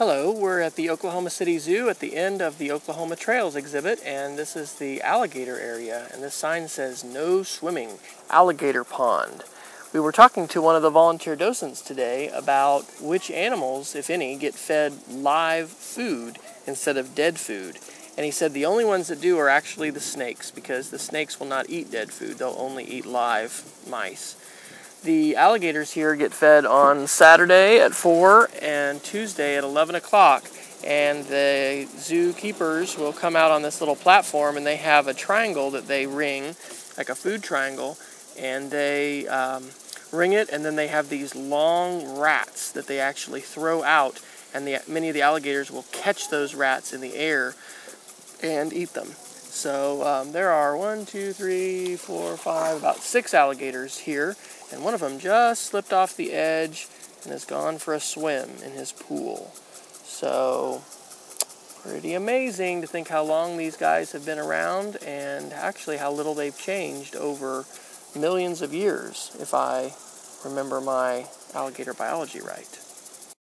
Hello, we're at the Oklahoma City Zoo at the end of the Oklahoma Trails exhibit, and this is the alligator area. And this sign says no swimming, alligator pond. We were talking to one of the volunteer docents today about which animals, if any, get fed live food instead of dead food. And he said the only ones that do are actually the snakes because the snakes will not eat dead food, they'll only eat live mice. The alligators here get fed on Saturday at 4 and Tuesday at 11 o'clock. And the zoo keepers will come out on this little platform and they have a triangle that they ring, like a food triangle, and they um, ring it and then they have these long rats that they actually throw out and the, many of the alligators will catch those rats in the air and eat them. So um, there are one, two, three, four, five, about six alligators here, and one of them just slipped off the edge and has gone for a swim in his pool. So pretty amazing to think how long these guys have been around and actually how little they've changed over millions of years, if I remember my alligator biology right.